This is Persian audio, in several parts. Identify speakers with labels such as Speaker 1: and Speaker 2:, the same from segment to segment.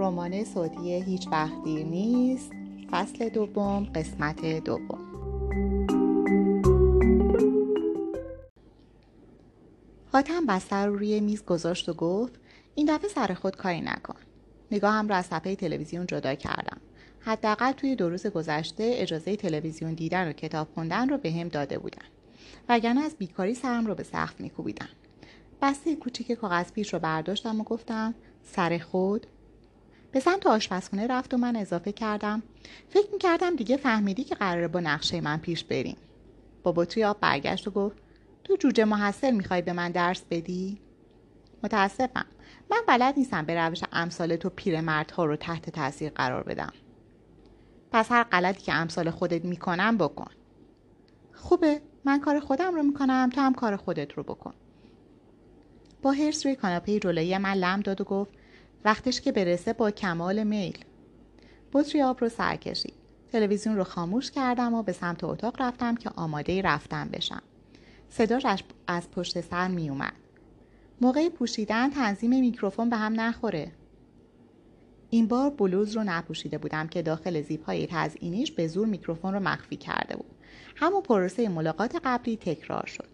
Speaker 1: رمان صوتی هیچ وقت دیر نیست. فصل دوم قسمت دوم. حاتم بستر رو روی میز گذاشت و گفت این دفعه سر خود کاری نکن. نگاهم را از صفحه تلویزیون جدا کردم. حداقل توی دو روز گذشته اجازه تلویزیون دیدن و کتاب خوندن رو به هم داده بودن. وگرنه از بیکاری سرم رو به سخت میکوبیدم بسته کوچیک کاغذ پیش رو برداشتم و گفتم سر خود؟ به سمت آشپزخونه رفت و من اضافه کردم. فکر می‌کردم دیگه فهمیدی که قراره با نقشه من پیش بریم. با بطری آب برگشت و گفت تو جوجه محصل می‌خوای به من درس بدی؟ متاسفم. من بلد نیستم به روش امثال تو پیرمردها رو تحت تاثیر قرار بدم. پس هر غلطی که امثال خودت می‌کنم بکن. خوبه من کار خودم رو می‌کنم تو هم کار خودت رو بکن. با هرس روی کاناپه جلویی من لم داد و گفت وقتش که برسه با کمال میل بطری آب رو سر کشید تلویزیون رو خاموش کردم و به سمت اتاق رفتم که آماده رفتن بشم صداش از پشت سر می اومد. موقع پوشیدن تنظیم میکروفون به هم نخوره. این بار بلوز رو نپوشیده بودم که داخل زیپ های تزئینیش به زور میکروفون رو مخفی کرده بود. همون پروسه ملاقات قبلی تکرار شد.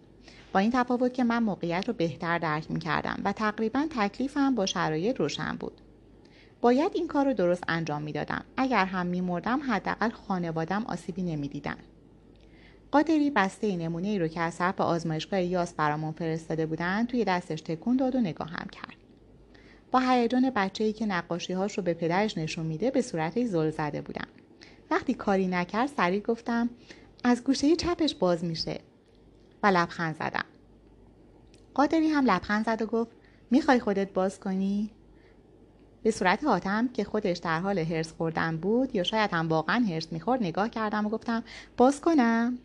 Speaker 1: این تفاوت که من موقعیت رو بهتر درک می کردم و تقریبا تکلیفم با شرایط روشن بود. باید این کار رو درست انجام می‌دادم. اگر هم می مردم حداقل خانوادم آسیبی نمی‌دیدند. قادری بسته نمونه ای رو که از طرف آزمایشگاه یاس برامون فرستاده بودن توی دستش تکون داد و نگاهم کرد. با هیجان بچه ای که نقاشی هاش رو به پدرش نشون میده به صورت زل زده بودم. وقتی کاری نکرد سریع گفتم از گوشه چپش باز میشه لبخند زدم. قادری هم لبخند زد و گفت می‌خوای خودت باز کنی؟ به صورت حاتم که خودش در حال هرس خوردن بود یا شاید هم واقعا هرس می‌خورد نگاه کردم و گفتم باز کنم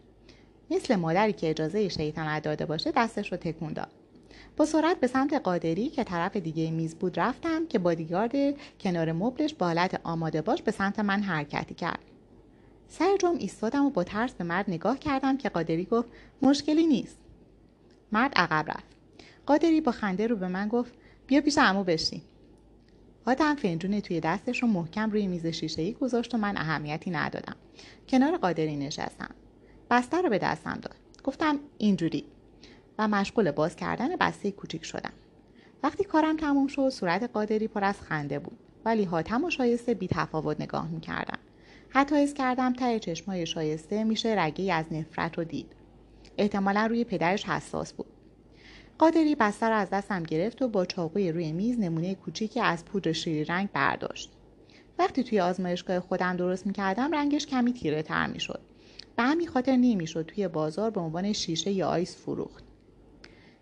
Speaker 1: مثل مادری که اجازه شیطنت داده باشه دستش رو تکون داد با سرعت به سمت قادری که طرف دیگه میز بود رفتم که بادیگارد کنار مبلش با آماده باش به سمت من حرکتی کرد سر جمع ایستادم و با ترس به مرد نگاه کردم که قادری گفت مشکلی نیست. مرد عقب رفت. قادری با خنده رو به من گفت بیا پیش عمو بشین. آدم فنجون توی دستش رو محکم روی میز شیشه گذاشت و من اهمیتی ندادم. کنار قادری نشستم. بسته رو به دستم داد. گفتم اینجوری. و مشغول باز کردن بسته کوچیک شدم. وقتی کارم تموم شد صورت قادری پر از خنده بود. ولی حاتم و شایسته بی تفاوت نگاه می‌کردم. حتی حس کردم ته چشمای شایسته میشه رگی از نفرت رو دید. احتمالا روی پدرش حساس بود. قادری بسته رو از دستم گرفت و با چاقوی روی میز نمونه کوچیکی از پودر شیری رنگ برداشت. وقتی توی آزمایشگاه خودم درست می‌کردم رنگش کمی تیره تر می‌شد. به همین خاطر نمی‌شد توی بازار به عنوان شیشه یا آیس فروخت.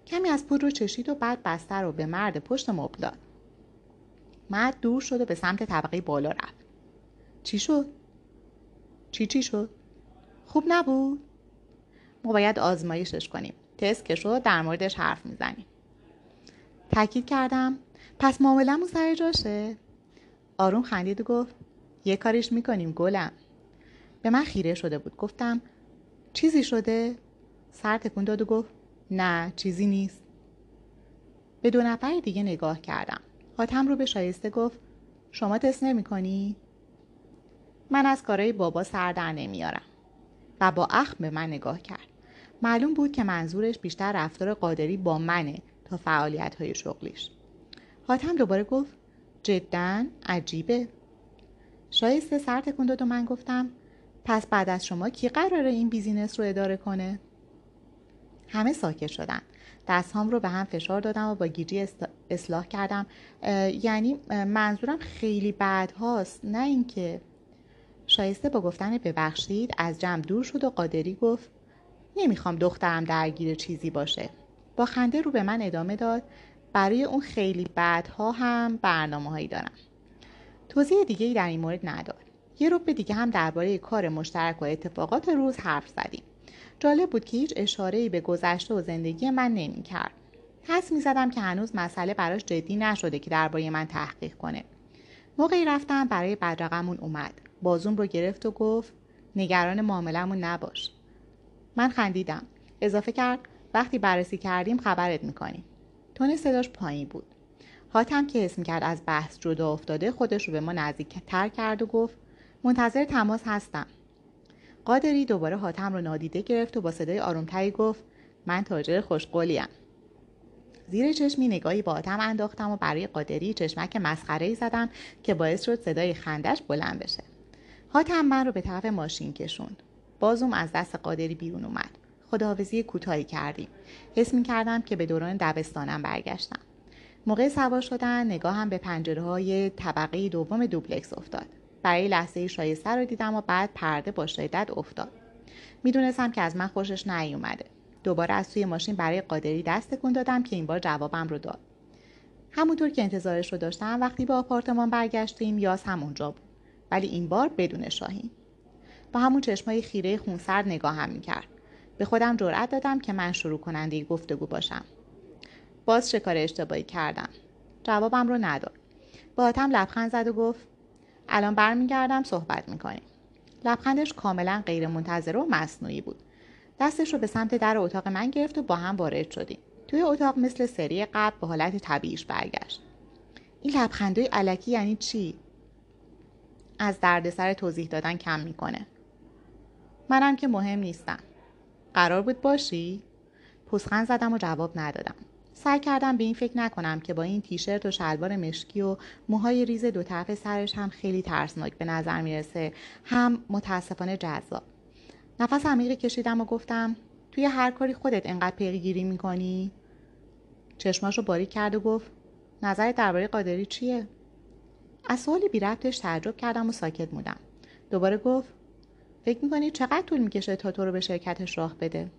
Speaker 1: کمی از پودر رو چشید و بعد بسته رو به مرد پشت مبل داد. مرد دور شد و به سمت طبقه بالا رفت. چی شد؟ چی چی شد؟ خوب نبود؟ ما باید آزمایشش کنیم. تست که شد در موردش حرف می‌زنیم. تاکید کردم. پس معاملمون سر جاشه آروم خندید و گفت یه کاریش می‌کنیم گلم. به من خیره شده بود. گفتم چیزی شده؟ سر تکون داد و گفت نه چیزی نیست. به دو نفر دیگه نگاه کردم. حاتم رو به شایسته گفت شما تست نمی کنی؟ من از کارای بابا سر در نمیارم. و با اخم به من نگاه کرد. معلوم بود که منظورش بیشتر رفتار قادری با منه تا فعالیت های شغلیش. حاتم دوباره گفت جدا عجیبه. شایسته سر تکون داد و من گفتم پس بعد از شما کی قراره این business رو اداره کنه؟ همه ساکت شدن. دستهام رو به هم فشار دادم و با گیجی اصلاح کردم. یعنی منظورم خیلی بعدهاست نه اینکه شایسته با گفتن ببخشید از جمع دور شد و قادری گفت نمی‌خوام دخترم درگیر چیزی باشه. با خنده رو به من ادامه داد برای اون خیلی بعدها هم برنامه هایی دارم. توضیح دیگه ای در این مورد نداد. یه رو به دیگه هم درباره کار مشترک و اتفاقات روز حرف زدیم. جالب بود که هیچ اشاره‌ای به گذشته و زندگی من نمی‌کرد. حس می زدم که هنوز مسئله براش جدی نشده که درباره من تحقیق کنه. موقعی رفتم برای بدرقمون اومد. بازوم رو گرفت و گفت نگران معاملمون نباش. من خندیدم. اضافه کرد وقتی بررسی کردیم خبرت می‌کنیم. تون صداش پایین بود. حاتم که اسم کرد از بحث جدا افتاده خودش رو به ما نزدیک تر کرد و گفت منتظر تماس هستم. قادری دوباره حاتم رو نادیده گرفت و با صدای آرومتری گفت من تاجر خوشقولیم. زیر چشمی نگاهی با حاتم انداختم و برای قادری چشمک مسخره ای زدم که باعث شد صدای خندش بلند بشه. حاتم من رو به طرف ماشین کشوند. بازوم از دست قادری بیرون اومد. خداحافظی کوتاهی کردیم. حس می کردم که به دوران دبستانم برگشتم. موقع سوار شدن نگاهم به پنجره های طبقه دوم دوبلکس افتاد. برای لحظه شایسته رو دیدم و بعد پرده با شدت افتاد. می‌دونستم که از من خوشش نیومده. دوباره از توی ماشین برای قادری دست تکون دادم که این بار جوابم رو داد. همونطور که انتظارش رو داشتم وقتی به آپارتمان برگشتیم یاس هم اونجا بود. ولی این بار بدون شاهین. با همون چشمای خیره خونسرد نگاهم می‌کرد. به خودم جرأت دادم که من شروع کننده گفتگو باشم. باز چه کار اشتباهی کردم. جوابم رو نداد. با حاتم لبخند زد و گفت الان برمیگردم صحبت می‌کنیم. لبخندش کاملا غیر منتظره و مصنوعی بود. دستش رو به سمت در اتاق من گرفت و با هم وارد شدیم. توی اتاق مثل سری قبل به حالت طبیعیش برگشت. این لبخندهای علکی یعنی چی؟ از دردسر توضیح دادن کم می‌کنه. منم که مهم نیستم. قرار بود باشی؟ پوسخند زدم و جواب ندادم. سعی کردم به این فکر نکنم که با این تیشرت و شلوار مشکی و موهای ریز دو طرف سرش هم خیلی ترسناک به نظر می‌رسه. هم متاسفانه جذاب. نفس عمیقی کشیدم و گفتم توی هر کاری خودت انقدر پیگیری می‌کنی؟ چشماش رو باریک کرد و گفت نظرت درباره قادری چیه؟ از سوالی بی ربطش تعجب کردم و ساکت موندم دوباره گفت فکر می‌کنی چقدر طول می‌کشه تا تو رو به شرکتش راه بده؟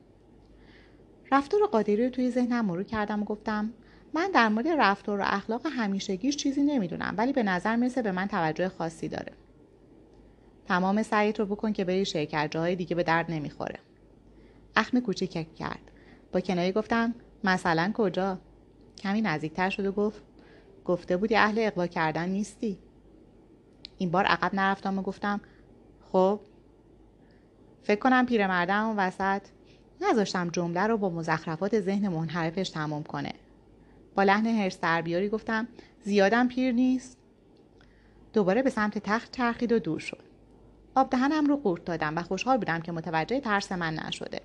Speaker 1: رفتار قادری رو توی ذهنم مرور کردم و گفتم من در مورد رفتار و اخلاق همیشگیش چیزی نمی‌دونم ولی به نظر می‌رسه به من توجه خاصی داره. تمام سعیت رو بکن که بری شرکت جاهای دیگه به درد نمی‌خوره. اخم کوچیک کرد. با کنایه گفتم مثلا کجا؟ کمی نزدیکتر شد و گفت گفته بودی اهل اقوا کردن نیستی. این بار عقب نرفتم و گفتم خب فکر کنم پیرمردم اون وسط نذاشتم جمله رو با مزخرفات ذهن منحرفش تمام کنه. با لحن هرس دربیاری گفتم زیادم پیر نیست. دوباره به سمت تخت چرخید و دور شد. آب دهنم رو قورت دادم و خوشحال بودم که متوجه ترس من نشده.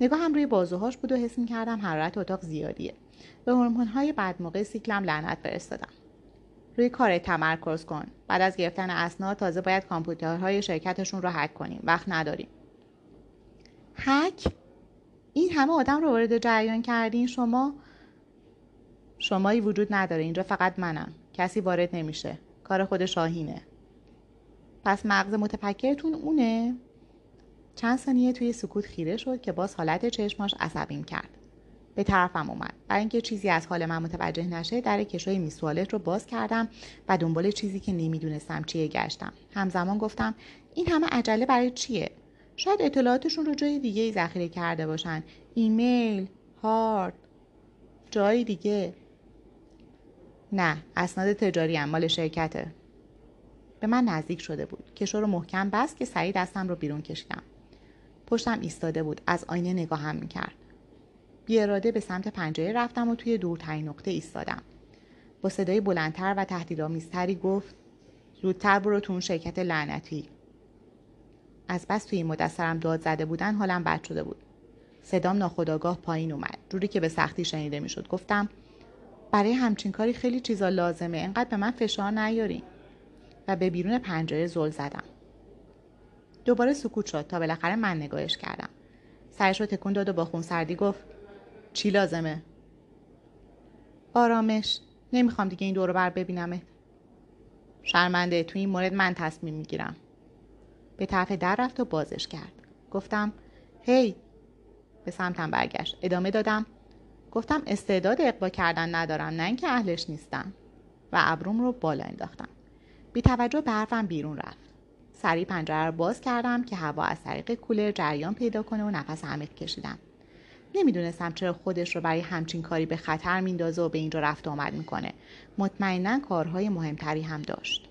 Speaker 1: نگاهم روی بازوهاش بود و حس کردم حرارت اتاق زیادیه. به هورمون‌های بعد موقع سیکلم لعنت فرستادم. روی کار تمرکز کن. بعد از گرفتن اسناد تازه باید کامپیوترهای شرکتشون رو هک کنیم. وقت نداریم. هک؟ این همه آدم رو وارد جریان کردین؟ شما؟ شمایی وجود نداره. اینجا فقط منم. کسی وارد نمیشه. کار خود شاهینه. پس مغز متفکرتون اونه؟ چند ثانیه توی سکوت خیره شد که باز حالت چشماش عصبیم کرد. به طرفم اومد. برای اینکه چیزی از حال من متوجه نشه در کشوی میسوالت رو باز کردم و دنبال چیزی که نمی‌دونستم چیه گشتم. همزمان گفتم این همه عجله برای چیه؟ شاید اطلاعاتشون رو جای دیگه ای ذخیره کرده باشن. ایمیل هارد جای دیگه. نه اسناد تجاری مال شرکته. به من نزدیک شده بود. کشو رو محکم بست که سریع دستم رو بیرون کشیدم. پشتم ایستاده بود. از آینه نگاهم می‌کرد. بی اراده به سمت پنجره رفتم و توی دورترین نقطه ایستادم. با صدای بلندتر و تهدیدآمیزتری گفت زودتر برو تو اون شرکت لعنتی. از بس توی مدت سرم داد زده بودن حالم بد شده بود. صدام ناخداگاه پایین اومد. جوری که به سختی شنیده می‌شد. گفتم برای همچین کاری خیلی چیزا لازمه. انقدر به من فشار نیاری. و به بیرون پنجره زل زدم. دوباره سکوت شد تا بالاخره من نگاهش کردم. سرش رو تکون داد و با خونسردی گفت چی لازمه؟ آرامش نمی‌خوام دیگه این دورو بر ببینمه. شرمنده تو این مورد من تصمیم می‌گیرم. به طرف در رفت و بازش کرد. گفتم هی! به سمتم برگشت. ادامه دادم گفتم استعداد اقبا کردن ندارم نه اینکه اهلش نیستم و ابروم رو بالا انداختم. بی توجه به حرفم بیرون رفت. سریع پنجره رو باز کردم که هوا از طریق کولر جریان پیدا کنه و نفس عمیق کشیدم. نمی‌دونستم چرا خودش رو برای همچین کاری به خطر میندازه و به اینجا رفت آمد می‌کنه. مطمئنا کارهای مهمتری هم داشت.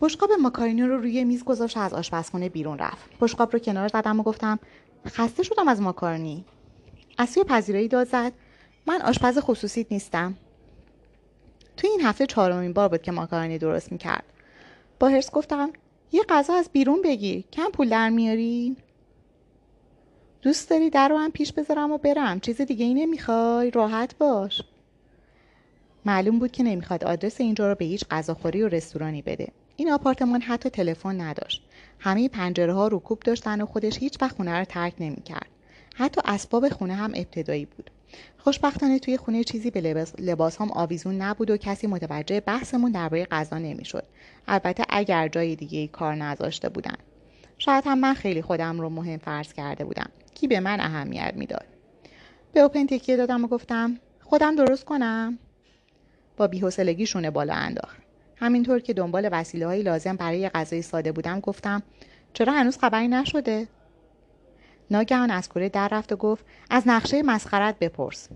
Speaker 1: بشقاب ماکارونی رو روی میز گذاشت از آشپزخونه بیرون رفت. بشقاب رو کنار زدم و گفتم خسته شدم از ماکارونی از سوی پذیرایی داد زد من آشپز خصوصیت نیستم. تو این هفته چهارمین بار بود که ماکارونی درست می‌کرد. با هرس گفتم یه غذا از بیرون بگیر. کم پول در میاری؟ دوست داری در رو هم پیش بذارم و برم. چیز دیگه ای نمی‌خوای؟ راحت باش. معلوم بود که نمی‌خواد آدرس اینجا رو به هیچ غذاخوری و رستورانی بده. این آپارتمان حتی تلفن نداشت. همه پنجره ها رکوب داشتن و خودش هیچ وقت خونه رو ترک نمی‌کرد. حتی اسباب خونه هم ابتدایی بود. خوشبختانه توی خونه چیزی به لباس, لباس هم آویزون نبود و کسی متوجه بحثمون درباره غذا نمی‌شد. البته اگر جای دیگه کار نذاشته بودن. شاید هم من خیلی خودم رو مهم فرض کرده بودم. کی به من اهمیت می‌داد؟ به اوپن تکیه دادم و گفتم خودم درست کنم. با بیحوصلگی شونه بالا انداخت. همینطور که دنبال وسیله های لازم برای غذای ساده بودم گفتم چرا هنوز خبری نشده؟ ناگهان از کوره در رفت و گفت از نقشه مسخرت بپرس.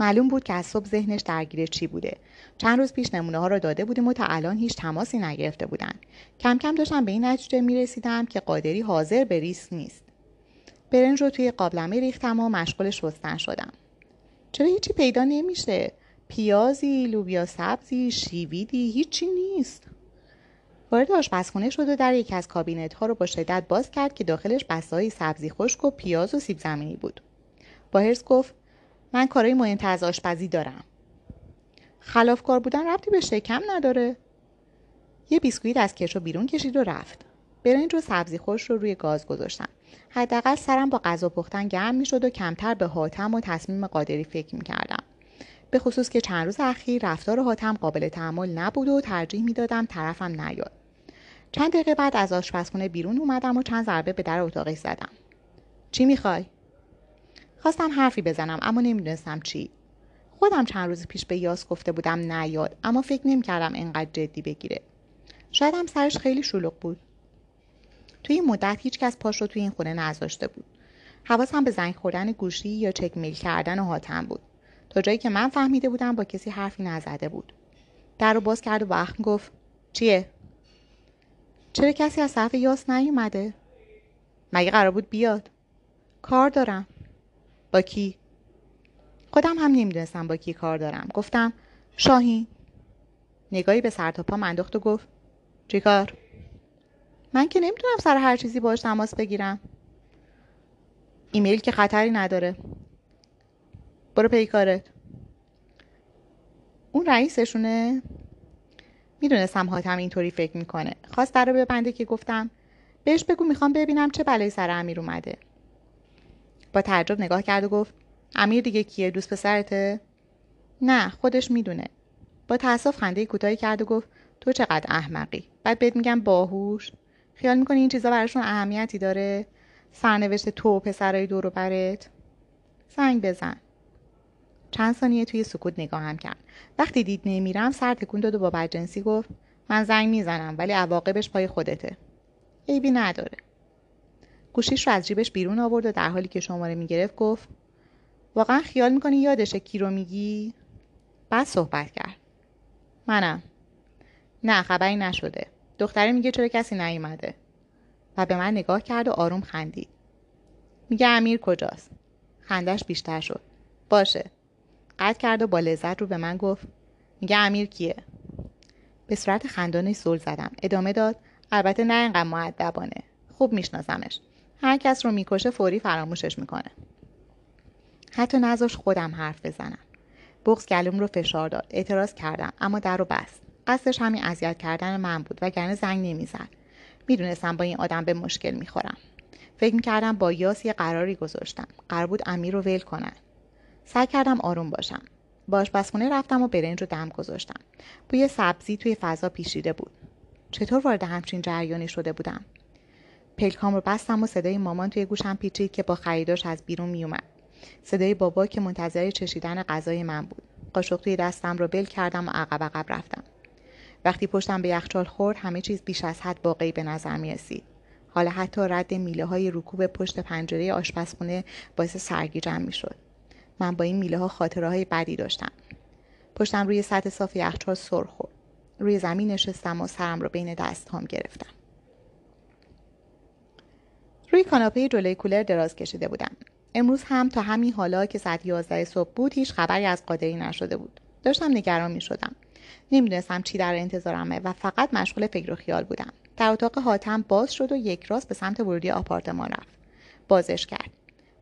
Speaker 1: معلوم بود که از صبح ذهنش درگیر چی بوده. چند روز پیش نمونه ها را داده بودیم و تا الان هیچ تماسی نگرفته بودن. کم کم داشتم به این نتیجه می رسیدم که قادری حاضر به ریسک نیست. برنج رو توی قابلمه ریختم و مشغول شستن شدم. چرا هیچی پیدا نمیشه؟ پیازی لوبیا سبزی شیویدی هیچی نیست. وارد آشپزخونه شد و در یکی از کابینت ها رو با شدت باز کرد که داخلش بسایی سبزی خشک و پیاز و سیب زمینی بود. با هرس گفت من کارهای مهمتر از آشپزی دارم. خلافکار بودن ربطی به شکم نداره. یه بیسکویت از کشو بیرون کشید و رفت. برنج و سبزی خوش رو روی گاز گذاشتم حداقل سرم با غذا پختن گرم می‌شد و کمتر به حاتم و تصمیم قادری فکر می‌کردم. به خصوص که چند روز اخیر رفتار حاتم قابل تحمل نبود و ترجیح می‌دادم طرفم نیاد. چند دقیقه بعد از آشپزخونه بیرون اومدم و چند ضربه به در اتاقش زدم. چی می‌خوای؟ خواستم حرفی بزنم اما نمی‌دونستم چی. خودم چند روز پیش به یاس گفته بودم نیاد اما فکر نمی‌کردم اینقدر جدی بگیره. شاید هم سرش خیلی شلوغ بود. توی این مدت هیچکس پاش رو توی این خونه نذاشته بود. حواسم به زنگ خوردن گوشی یا چک میل کردن و حاتم بود. تا جایی که من فهمیده بودم با کسی حرفی نزده بود. در رو باز کرد و وقت گفت چیه؟ چرا کسی از طرف یاس نیومده؟ مگه قرار بود بیاد؟ کار دارم. با کی؟ خودم هم نمی‌دونستم با کی کار دارم. گفتم شاهین. نگاهی به سر تا پا انداخت و گفت چیکار من که نمی‌تونم سر هر چیزی باش تماس بگیرم. ایمیل که خطری نداره. برو پیکارت اون رئیسشونه؟ می‌دونستم حاتم اینطوری فکر می‌کنه. خواست در رو ببنده که گفتم بهش بگو می‌خوام ببینم چه بلایی سر امیر اومده. با تعجب نگاه کرد و گفت امیر دیگه کیه؟ دوست پسرته؟ نه خودش می‌دونه. با تاسف خنده کوتاهی کرد و گفت تو چقدر احمقی؟ بعد بهت میگم باهوش. خیال می‌کنی این چیزا براشون اهمیتی داره؟ سرنوشت تو و پسرای دور و برت؟ زنگ بزن. چند ثانیه توی سکوت نگاهم کرد. وقتی دید نمیرم سر تکون داد و با بدجنسی گفت من زنگ می‌زنم ولی عواقبش پای خودته. عیبی نداره. گوشیش رو از جیبش بیرون آورد و در حالی که شماره می‌گرفت گفت واقعا خیال می‌کنی یادشه کی رو میگی؟ بعد صحبت کرد. منم. نه خبری نشده. دختره میگه چرا کسی نیومده. و به من نگاه کرد و آروم خندید. میگه امیر کجاست؟ خندش بیشتر شد. باشه. قطع کرد و با لذت رو به من گفت. میگه امیر کیه؟ به صورت خندانی سول زدم. ادامه داد البته نه اینقدر معدبانه خوب میشناسمش. هر کس رو می‌کشه فوری فراموشش می‌کنه. حتی نذاش خودم حرف بزنم. بغز گلوم رو فشار داد. اعتراض کردم اما در رو بست. قصدش همین اذیت کردن من بود وگرنه زنگ نمی‌زد. می‌دونستم با این آدم به مشکل می‌خورم. فکر می‌کردم با یاس یه قراری گذاشتم. قرار بود امیر رو ول کنن. سعی کردم آروم باشم. با آشپزخونه رفتم و برنج رو دم گذاشتم. بوی سبزی توی فضا پیشیده بود. چطور وارد همچین جریانی شده بودم؟ پلکام رو بستم و صدای مامان توی گوشم پیچید که با خریداش از بیرون میومد. صدای بابا که منتظر چشیدن غذای من بود. قاشق توی دستم رو بل کردم و عقب عقب رفتم. وقتی پشتم به یخچال خورد همه چیز بیش از حد واقعی به نظر می رسید. حالا حتی رد میله های رکوب پشت پنجره آشپزخونه باعث سرگیجم می شد. من با این میله ها خاطره های بدی داشتم. پشتم روی سطح صاف یخچال سر خورد. روی زمین نشستم و سرم رو بین دستهام گرفتم. روی کاناپه جلوی کولر دراز کشیده بودم. امروز هم تا همین حالا که ساعت یازده صبح بود هیچ خبری از قادری نشده بود داشتم نگران می شدم نمی‌دونستم چی در انتظارمه و فقط مشغول فکر و خیال بودم در اتاق حاتم باز شد و یک راست به سمت ورودی آپارتمان رفت بازش کرد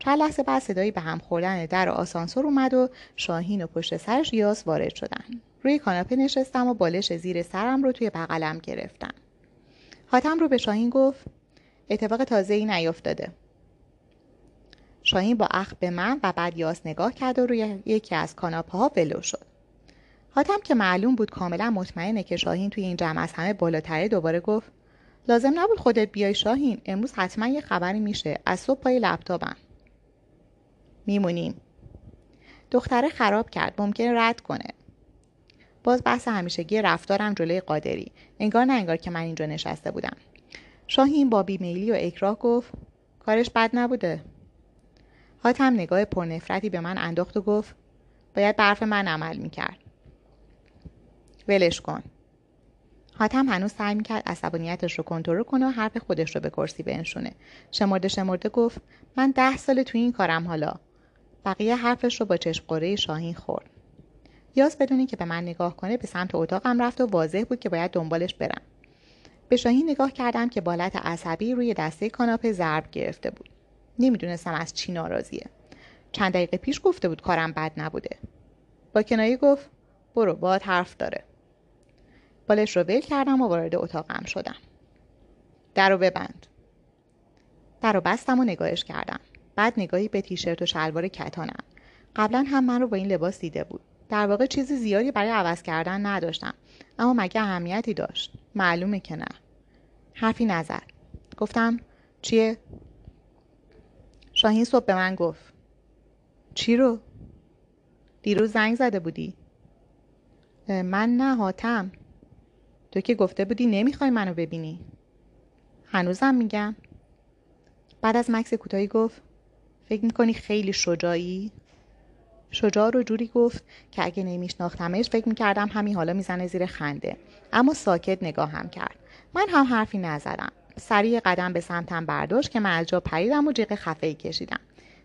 Speaker 1: چند لحظه بعد صدایی به هم خوردن در آسانسور اومد و شاهین و پشت سرش یاس وارد شدن. روی کاناپه نشستم و بالش زیر سرم رو توی بغلم گرفتم. حاتم رو به شاهین گفت اتفاق تازه ای نیفتاده شاهین با اخ به من و بعد یاس نگاه کرد و روی یکی از کاناپه ها ولو شد. حاتم که معلوم بود کاملا مطمئنه که شاهین توی این جمع از همه بالاتره دوباره گفت لازم نبود خودت بیای شاهین امروز حتما یه خبری میشه از صبح پای لپتاپم. میمونیم دختره خراب کرد ممکن رد کنه. باز بحث همیشگی رفتارم جلوی قادری. انگار نه انگار که من اینجا نشسته بودم. شاهین با بیمیلی و اکراه گفت کارش بد نبوده. حاتم نگاه پرنفرتی به من انداخت و گفت باید برف من عمل می‌کرد. ولش کن. حاتم هنوز سعی می‌کرد عصبانیتش رو کنترل کنه و حرف خودش رو به کرسی بنشونه. شمرده شمرده گفت من ده سال تو این کارم حالا. بقیه حرفش رو با چشم قره شاهین خورد. یاس بدونی که به من نگاه کنه به سمت اتاقم رفت و واضح بود که باید دنبالش برم. به شاهین نگاه کردم که بالت عصبی روی دسته کاناپه ضرب گرفته بود. نمی‌دونستم از چی ناراضیه. چند دقیقه پیش گفته بود کارم بد نبوده. با کنایه گفت برو باد حرف داره. بالش رو ول کردم و وارد اتاقم شدم. در رو ببند. در رو بستم و نگاهش کردم. بعد نگاهی به تیشرت و شلوار کتانم. قبلا هم من رو با این لباس دیده بود. در واقع چیزی زیادی برای عوض کردن نداشتم. اما مگه اهمیتی داشت؟ معلومه که نه. حرفی نزد. گفتم چیه؟ شاهین صبح به من گفت. چی رو؟ دیروز زنگ زده بودی. من نه حاتم. تو که گفته بودی نمی‌خوای منو ببینی. هنوزم میگم. بعد از مکس کوتاهی گفت فکر می‌کنی خیلی شجاعی؟ شجاع رو جوری گفت که اگه نمیشناختمش فکر می‌کردم همین حالا می‌زنه زیر خنده. اما ساکت نگاه هم کرد. من هم حرفی نزدم. سریع قدم به سمتم برداشت که من از جا پریدم و جیغ خفه کشیدم.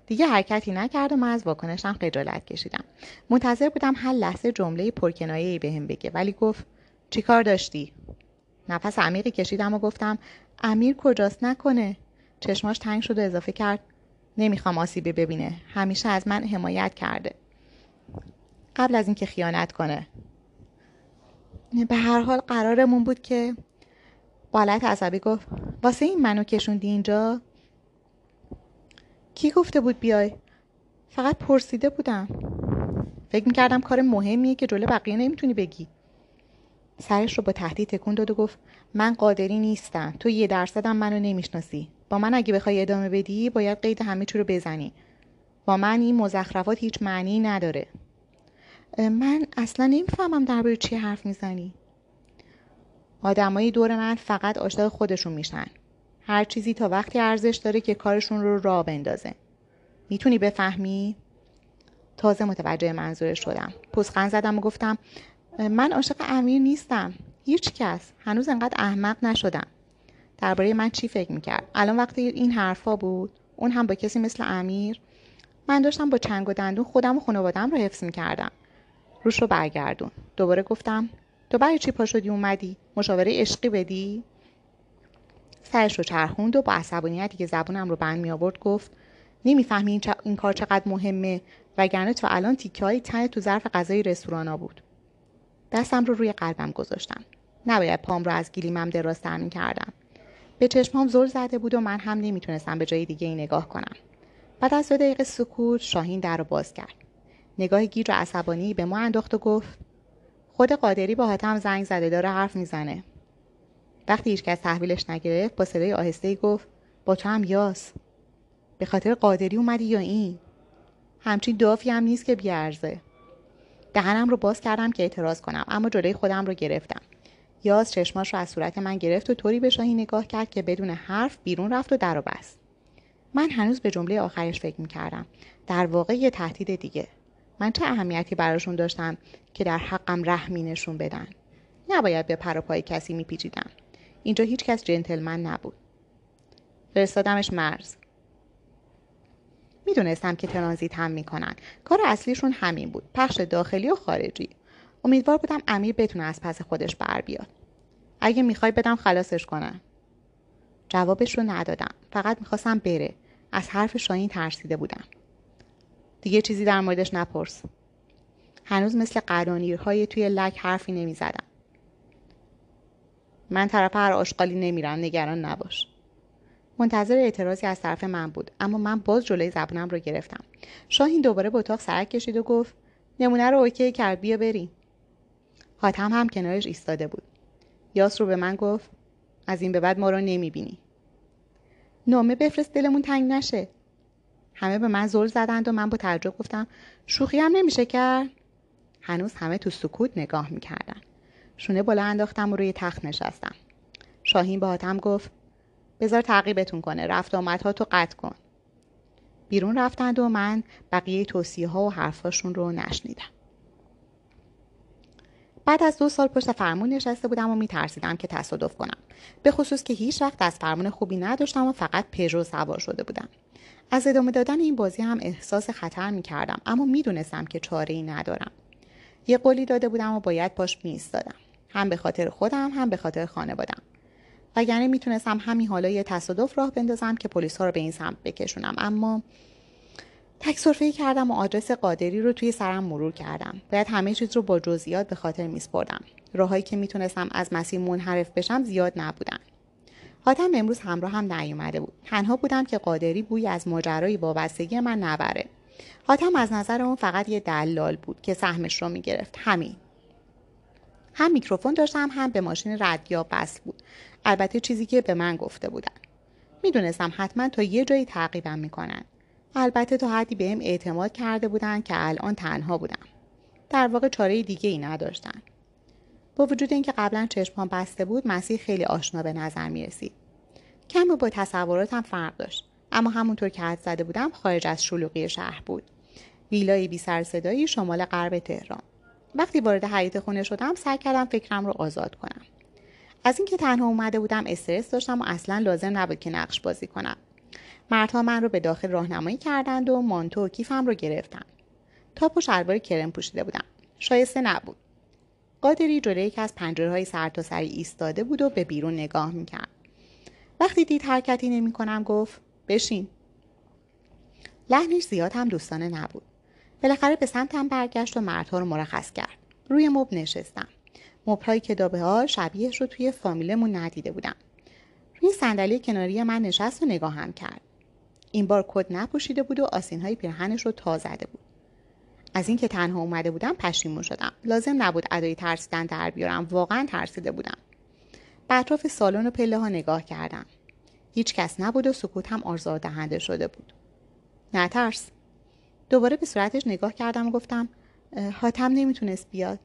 Speaker 1: دیگه حرکتی نکرد و من از واکنشم خجالت کشیدم. منتظر بودم هر لحظه جمله پرکنایه بهم بگه ولی گفت چی کار داشتی؟ نفس عمیقی کشیدم و گفتم امیر کجاست؟ نکنه. چشماش تنگ شد و اضافه کرد نمی‌خوام آسیبی ببینه. همیشه از من حمایت کرده. قبل از اینکه خیانت کنه. به هر حال قرارمون بود که بالت عصبی گفت واسه این منو کشوندی اینجا؟ کی گفته بود بیای؟ فقط پرسیده بودم. فکر می‌کردم کار مهمیه که جلو بقیه نمی‌تونی بگی. سرش رو با تهدید تکون داد و گفت من قادری نیستم. تو یه درصدم منو نمی‌شناسی. با من اگه بخوای ادامه بدی باید قید همه چی رو بزنی. با من این مزخرفات هیچ معنی نداره. من اصلا نمی‌فهمم درباره چی حرف می‌زنی. آدمایی دور من فقط عاشق خودشون میشن. هر چیزی تا وقتی ارزش داره که کارشون رو را بندازه. می‌تونی بفهمی؟ تازه متوجه منظورش شدم. پسخند زدم و گفتم من عاشق امیر نیستم. هیچ کس. هنوز انقدر احمق نشدم. درباره من چی فکر می‌کرد. الان وقتی این حرفا بود اون هم با کسی مثل امیر من داشتم با چنگ و دندون خودم و خانوادم رو حفظ می‌کردم. روش رو برگردون. دوباره گفتم تو برای چی پا شدی اومدی؟ مشاوره عشقی بدی؟ سرش رو چرخوند و با عصبانیتی که زبونم رو بند می آورد گفت نمی‌فهمی این, این کار چقدر مهمه وگرنه تو الان تیکه های تن تو ظرف غذای رستورانا بود. دستم رو روی قلبم گذاشتم. نباید پام رو از گلیمم دراز کردم به چشمام زل زده بود و من هم نمی‌تونستم به جای دیگه ای نگاه کنم. بعد از دو دقیقه سکوت شاهین در رو باز کرد. نگاه گیج و عصبانی به ما انداخت و گفت خود قادری با حاتم زنگ زده داره حرف می‌زنه. وقتی هیچکس تحویلش نگرفت با صدای آهسته گفت با تو هم یاس. به خاطر قادری اومدی یا این؟ همچین دافی هم نیست که بیارزه. دهنم رو باز کردم که اعتراض کنم اما جلوی خودم رو گرفتم. یاز چشماش رو از صورت من گرفت و طوری به شاهی نگاه کرد که بدون حرف بیرون رفت و در و بست. من هنوز به جمله آخرش فکر می‌کردم. در واقع یه تهدید دیگه. من چه اهمیتی براشون داشتم که در حقم رحمی نشون بدن؟ نباید به پای کسی میپیچیدم. اینجا هیچ کس جنتلمن نبود. فرستادمش مرز. می‌دونستم که ترانزیت هم می‌کنن. کار اصلیشون همین بود. پخش داخلی و خارجی. امیدوار بودم امیر بتونه از پس خودش بر بیاد. اگه می‌خوای بدم خلاصش کنم. جوابش رو ندادم. فقط می‌خواستم بره. از حرف شاهین ترسیده بودم. دیگه چیزی در موردش نپرس. هنوز مثل قرانیرهای توی لک حرفی نمی‌زدم. من طرف هر آشغالی نمیرم نگران نباش. منتظر اعتراضی از طرف من بود اما من باز جلوی زبونم رو گرفتم. شاهین دوباره به اتاق سرک کشید و گفت نمونه رو اوکی کرد بیا بریم حاتم هم کنارش ایستاده بود. یاس رو به من گفت از این به بعد ما رو نمی‌بینی. نامه بفرست دلمون تنگ نشه. همه به من زل زدند و من با تعجب گفتم شوخی هم نمیشه کرد؟ هنوز همه تو سکوت نگاه می‌کردن. شونه بالا انداختم و روی تخت نشستم. شاهین به حاتم گفت بذار تعقیبتون کنه رفت آمدها تو قطع کن. بیرون رفتند و من بقیه توصیه ها و حرفاشون رو نشنیدم. بعد از دو سال پشت فرمون نشسته بودم و میترسیدم که تصادف کنم. به خصوص که هیچ وقت از فرمون خوبی نداشتم و فقط پژو سوار شده بودم. از ادامه دادن این بازی هم احساس خطر می‌کردم اما می‌دونستم که چاره ای ندارم. یه قولی داده بودم و باید پاش میایستادم. هم به خاطر خودم هم به خاطر خانوادم. وگرنه می‌تونستم همین حالا یه تصادف راه بندازم که پلیس ها رو به این سمت بکشونم. اما تک کردم و آدرس قادری رو توی سرم مرور کردم. باید همه چیز رو با جزئیات به خاطر میسپردم. راههایی که می‌تونستم از مسیر منحرف بشم زیاد نبودن. حاتم امروز همراه هم نیومده بود. تنها بودم که قادری بوی از ماجرای وابستگی من نبره. حاتم از نظر اون فقط یه دلال بود که سهمش رو می‌گرفت. همین. هم میکروفون داشتم هم به ماشین ردیاب بس بود. البته چیزی که به من گفته بودن. می‌دونستم حتما تا یه جایی تعقیبم می‌کنن. البته تا حدی بهم اعتماد کرده بودن که الان تنها بودم در واقع چاره دیگه ای نداشتن. با وجود اینکه قبلا چشمام بسته بود مسیح خیلی آشنا به نظر می رسید کمی با تصوراتم فرق داشت. اما همونطور که حد زده بودم خارج از شلوغی شهر بود. ویلای بی سر صدایی شمال غرب تهران. وقتی وارد حیاط خونه شدم سعی کردم فکرم رو آزاد کنم. از اینکه تنها اومده بودم استرس داشتم و اصلا لازم نبود که نقش بازی کنم. مردها من رو به داخل راهنمایی کردند و مانتو و کیفم رو گرفتن. تاپ و شلوار کرم پوشیده بودم. شایسته نبود. قادری جلوی یکی از پنجره های سری ایستاده بود و به بیرون نگاه می‌کرد. وقتی دید حرکتی نمی کنم گفت بشین. لحنش زیاد هم دوستانه نبود. بالاخره به سمتم برگشت و مردها رو مرخص کرد. روی مب نشستم. مبلای کتابه ها شبیهش رو توی فامیلمون ندیده بودم. روی صندلی کناری من نشست و نگاهم کرد. این بار کد نپوشیده بود و آسین های پیرهنش رو تا زده بود. از اینکه تنها اومده بودم پشیمون شدم. لازم نبود ادای ترسیدن در بیارم. واقعا ترسیده بودم. به اطراف سالن و پله ها نگاه کردم. هیچ کس نبود و سکوت هم آرزار دهنده شده بود. نترس دوباره به صورتش نگاه کردم و گفتم حاتم نمی‌تونست بیاد.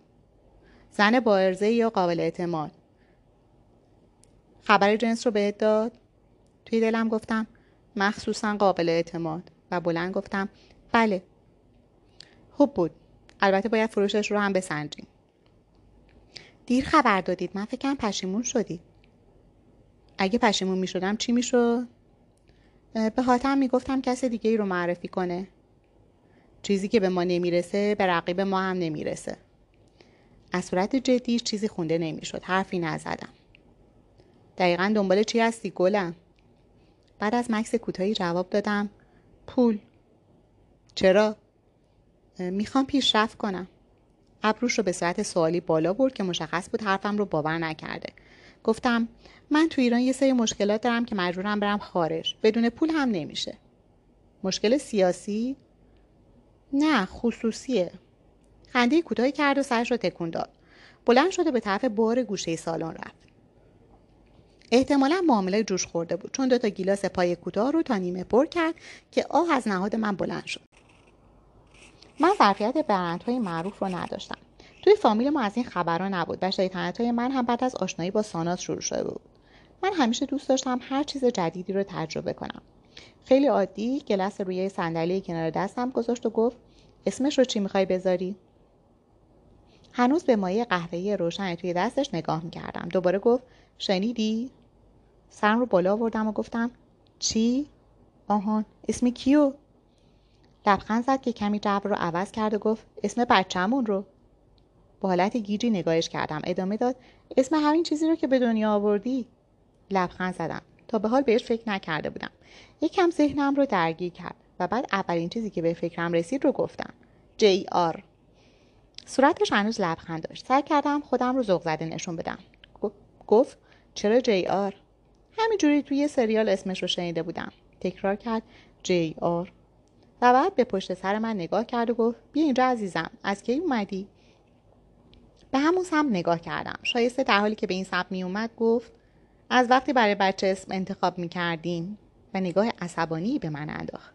Speaker 1: زن با ارزه یا قابل اعتماد. خبر جنس رو بهت داد. توی دلم گفتم مخصوصا قابل اعتماد. و بلند گفتم بله. خوب بود. البته باید فروشش رو هم بسنجیم. دیر خبر دادید. من فکرم پشیمون شدید اگه پشیمون می شدم چی می شد؟ به حاتم می گفتم کس دیگه ای رو معرفی کنه. چیزی که به ما نمی‌رسه به رقیب ما هم نمی‌رسه. از صورت جدی چیزی خونده نمی‌شد. حرفی نزدم. دقیقا دنبال چی هستی گلم؟ بعد از مکس کوتاهی جواب دادم پول. چرا؟ می‌خوام پیشرفت کنم. ابروش رو به صورت سوالی بالا برد که مشخص بود حرفم رو باور نکرده. گفتم من تو ایران یه سری مشکلات دارم که مجبورم برم خارج. بدون پول هم نمیشه. مشکل سیاسی؟ نه خصوصیه. خنده کوتاهی کرد و سرش رو تکون داد. بلند شده به طرف بار گوشه سالن رفت. احتمالا معامله جوش خورده بود. چون دو تا گیلاس پای کوتاه رو تا نیمه پر کرد که آه از نهاد من بلند شد. من ظرفیت برندهای معروف رو نداشتم. توی فامیل ما از این خبرها نبود. و شیطنت های من هم بعد از آشنایی با ساناز شروع شده بود. من همیشه دوست داشتم هر چیز جدیدی رو تجربه کنم. خیلی عادی گلس روی صندلی کنار دستم گذاشت و گفت اسمش رو چی می‌خوای بذاری؟ هنوز به مایه قهوه‌ای روشن توی دستش نگاه می‌کردم. دوباره گفت شنیدی؟ سرم رو بالا آوردم و گفتم چی؟ آهان اسمی کیو؟ لبخند زد که کمی جبر رو عوض کرد و گفت اسم بچهمون رو. با حالت گیجی نگاهش کردم. ادامه داد اسم همین چیزی رو که به دنیا آوردی؟ لبخند زدم. تا به حال بهش فکر نکرده بودم. یکم ذهنم رو درگیر کرد و بعد اولین چیزی که به فکرم رسید رو گفتم. جی آر. صورتش هنوز لبخند داشت. سعی کردم خودم رو ذوق زده نشون بدم. گفت چرا جی آر؟ همینجوری توی یه سریال اسمش رو شنیده بودم. تکرار کرد جی آر. و بعد به پشت سر من نگاه کرد و گفت بیا اینجا عزیزم از کی اومدی؟ به همون سمت نگاه کردم. شایسته در حالی که به این سمت می گفت از وقتی برای بچه اسم انتخاب می کردیم و نگاه عصبانی به من انداخت.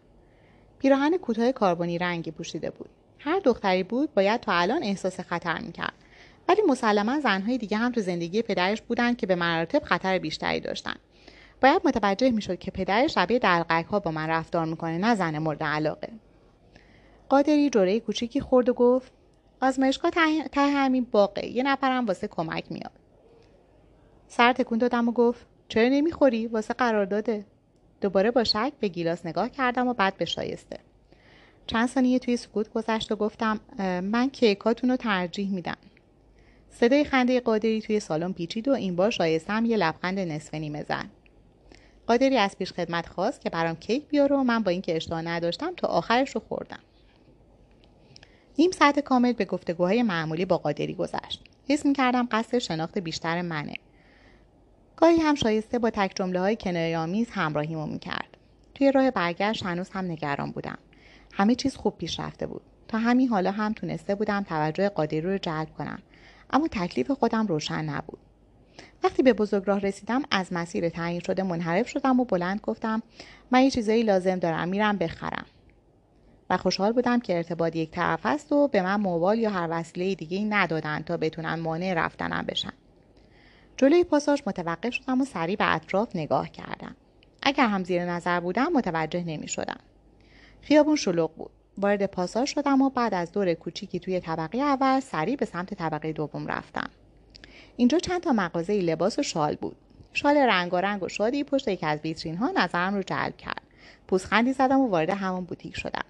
Speaker 1: پیراهن کوتاه کاربونی رنگی پوشیده بود. هر دختری بود باید تا الان احساس خطر می‌کرد. ولی مسلما زنهای دیگه هم تو زندگی پدرش بودند که به مراتب خطر بیشتری داشتن. باید متوجه می‌شد که پدرش شبیه دلقک ها با من رفتار می‌کنه نه زن مورد علاقه. قادری جوره کوچیکی خورد و گفت آزمایشگاه ته همین باقه. یه نفرم واسه کمک میاد. سر تکون دادم و گفت چرا نمی‌خوری؟ واسه قرار داده. دوباره با شک به گیلاس نگاه کردم و بعد به شایسته. چند ثانیه توی سکوت گذشت و گفتم من کیکاتون رو ترجیح میدم. صدای خنده قادری توی سالن پیچید و این بار شایستم یه لبخند نصف نیمه زد. قادری از پیش خدمت خواست که برام کیک بیاره و من با اینکه اشتها نداشتم تا آخرش رو خوردم. نیم ساعت کامل به گفتگوهای معمولی با قادری گذشت. حس می‌کردم قصد شناخت بیشتر منه. گاهی هم شایسته با تک جمله های کنایه‌آمیز همراهیمو می‌کرد. توی راه برگشت هنوز هم نگران بودم. همه چیز خوب پیش رفته بود. تا همین حالا هم تونسته بودم توجه قادری رو جلب کنم. اما تکلیف خودم روشن نبود. وقتی به بزرگراه رسیدم از مسیر تعیین شده منحرف شدم و بلند گفتم من یه چیزایی لازم دارم میرم بخرم. و خوشحال بودم که ارتباط یک طرف است و به من موبایل یا هر وسیله دیگه ندادن تا بتونن مانع رفتنم بشن. جلوی پاساژ متوقف شدم و سریع به اطراف نگاه کردم. اگر هم زیر نظر بودم متوجه نمی شدم خیابون شلوغ بود. وارد پاساژ شدم و بعد از دور کوچیکی توی طبقه اول سریع به سمت طبقه دوم رفتم. اینجا چند تا مغازه لباس و شال بود. شال رنگارنگ و شادی پشت یکی از ویترین ها نظرم رو جلب کرد. پوزخندی زدم و وارد همون بوتیک شدم.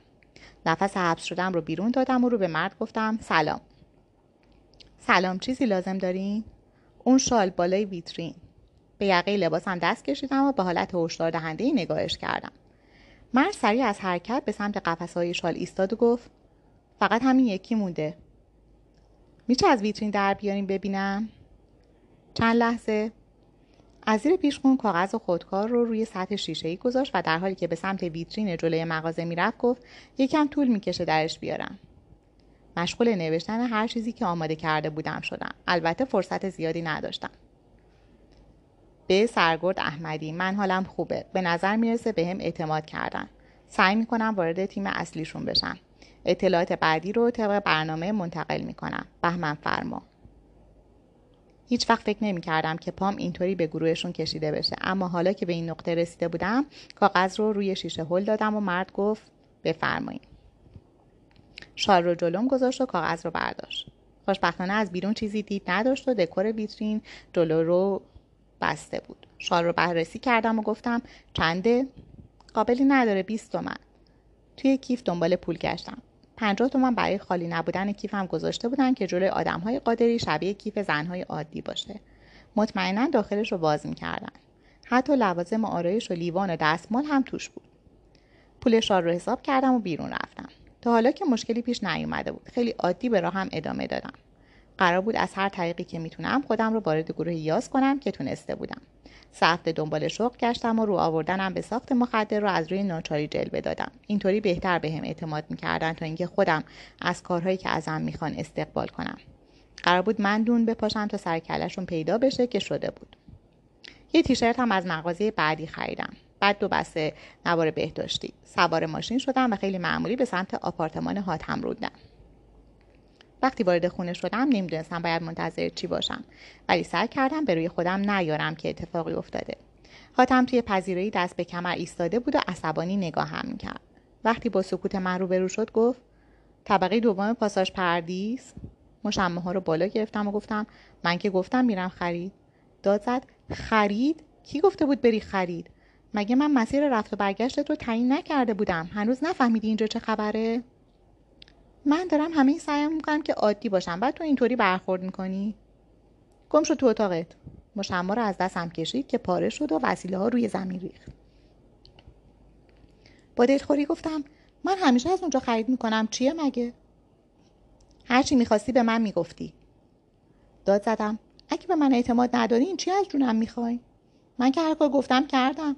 Speaker 1: نفس حبس شدم رو بیرون دادم و رو به مرد گفتم سلام. سلام چیزی لازم دارین اون شال بالای ویترین. به یقه لباسم دست کشیدم و به حالت هشدار دهنده نگاهش کردم. مرد سریع از حرکت به سمت قفسهای شال ایستاد و گفت فقط همین یکی مونده. میشه از ویترین در بیاریم ببینم؟ چند لحظه. از زیر پیشخون کاغذ و خودکار رو روی سطح شیشه ای گذاشت و در حالی که به سمت ویترین جلوی مغازه می‌رفت گفت یکم طول می‌کشه درش بیارم. مشغول نوشتن هر چیزی که آماده کرده بودم شدم. البته فرصت زیادی نداشتم. به سرگرد احمدی من حالم خوبه. به نظر می‌رسه به اعتماد کردن. سعی می‌کنم وارد تیم اصلیشون بشم. اطلاعات بعدی رو طبق برنامه منتقل می‌کنم. بهمن فرما. هیچ وقت فکر نمی کردم که پام اینطوری به گروهشون کشیده بشه. اما حالا که به این نقطه رسیده بودم کاغذ رو روی شیشه هل دادم و مرد گفت بفرمایید شال رو جلوم گذاشت و کاغذ رو برداشت. خوشبختانه از بیرون چیزی دید نداشت و دکور ویترین جلو رو بسته بود. شال رو بررسی کردم و گفتم چنده؟ قابلی نداره 20 تومن. توی کیف دنبال پول گشتم. پنجاه تومن برای خالی نبودن کیفم گذاشته بودن که جلوی آدمهای قادری شبیه کیف زنهای عادی باشه. مطمئنا داخلش رو باز می‌کردن. حتی لوازم آرایش و لیوان و دستمال هم توش بود. پول شال رو حساب کردم و بیرون رفتم. تا حالا که مشکلی پیش نیومده بود. خیلی عادی به راهم ادامه دادم. قرار بود از هر طریقی که می‌تونم خودم رو وارد گروه یاس کنم که تونسته بودم. سه دنبال شغل گشتم و رو آوردنم به ساخت مخدر رو از روی ناچاری جلوه دادم. اینطوری بهتر بهم به اعتماد می‌کردن تا اینکه خودم از کارهایی که ازم می‌خوان استقبال کنم. قرار بود من دون بپاشم تا سرکلشون پیدا بشه که شده بود. یه تیشرت هم از مغازه بعدی خریدم. بعد دو بسته نوار بهداشتی. سوار ماشین شدم و خیلی معمولی به سمت آپارتمان هاتم رودم وقتی وارد خونه شدم نمی‌دونستم باید منتظر چی باشم ولی سعی کردم به روی خودم نیارم که اتفاقی افتاده. حاتم توی پذیرایی دست به کمر ایستاده بود و عصبانی نگاه هم کرد وقتی با سکوت من روبرو شد گفت طبقه دوم پاساژ پردیس. مشمه ها رو بالا گرفتم و گفتم من که گفتم میرم خرید. داد زد خرید؟ کی گفته بود بری خرید؟ مگه من مسیر رفت و برگشتت رو تعیین نکرده بودم؟ هنوز نفهمیدی اینجا چه خبره؟ من دارم همه سعیم می‌کنم که عادی باشم. بعد تو اینطوری برخورد می‌کنی؟ گم شد تو اتاقت. مشما رو از دستم کشید که پاره شد و وسیله ها روی زمین ریخت. با دلخوری گفتم من همیشه از اونجا خرید می‌کنم. چیه مگه؟ هرچی می‌خواستی به من می‌گفتی. داد زدم اگه به من اعتماد نداری این چی از جونم می‌خوای؟ من که هر کار گفتم کردم.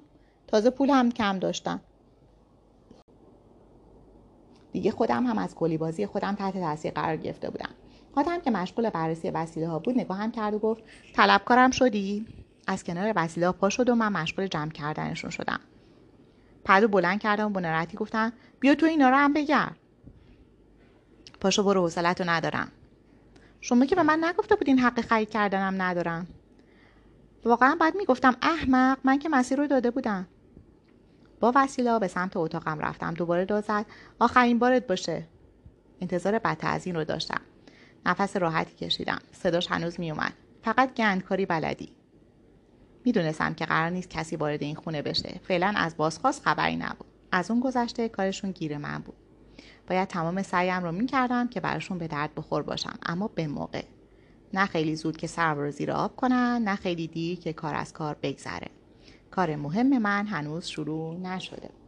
Speaker 1: تازه پول هم کم داشتم. دیگه خودم هم از کلی بازی خودم تحت تاثیر قرار گرفته بودم. آدم که مشغول بررسی وسیله ها بود نگاهم کرد و گفت طلبکارم شدی؟ از کنار وسیله ها پا شد و من مشغول جمع کردنشون شدم. پدو بلند کردم و با ناراحتی گفتم بیا تو اینا رو هم بگرد. پاشو برو حوصلت رو ندارم. شما که به من نگفته بودین حق خرید کردنم ندارم. واقعا بعد می‌گفتم احمق من که مسیر رو داده بودم. با وسیله به سمت اتاقم رفتم. دوباره دو زد. آخرین بارت باشه. انتظار بدتر از این رو داشتم. نفس راحتی کشیدم. صداش هنوز میومد فقط گندکاری بلدی. می‌دونستم که قرار نیست کسی وارد این خونه بشه. فعلا از بازخواست خبری نبود. از اون گذشته کارشون گیر من بود. باید تمام سعیم رو می‌کردم که براشون به درد بخور باشم. اما به موقع. نه خیلی زود که سر رو زیر آب کنن نه خیلی دیر که کار از کار بگذره. کار مهم من هنوز شروع نشده.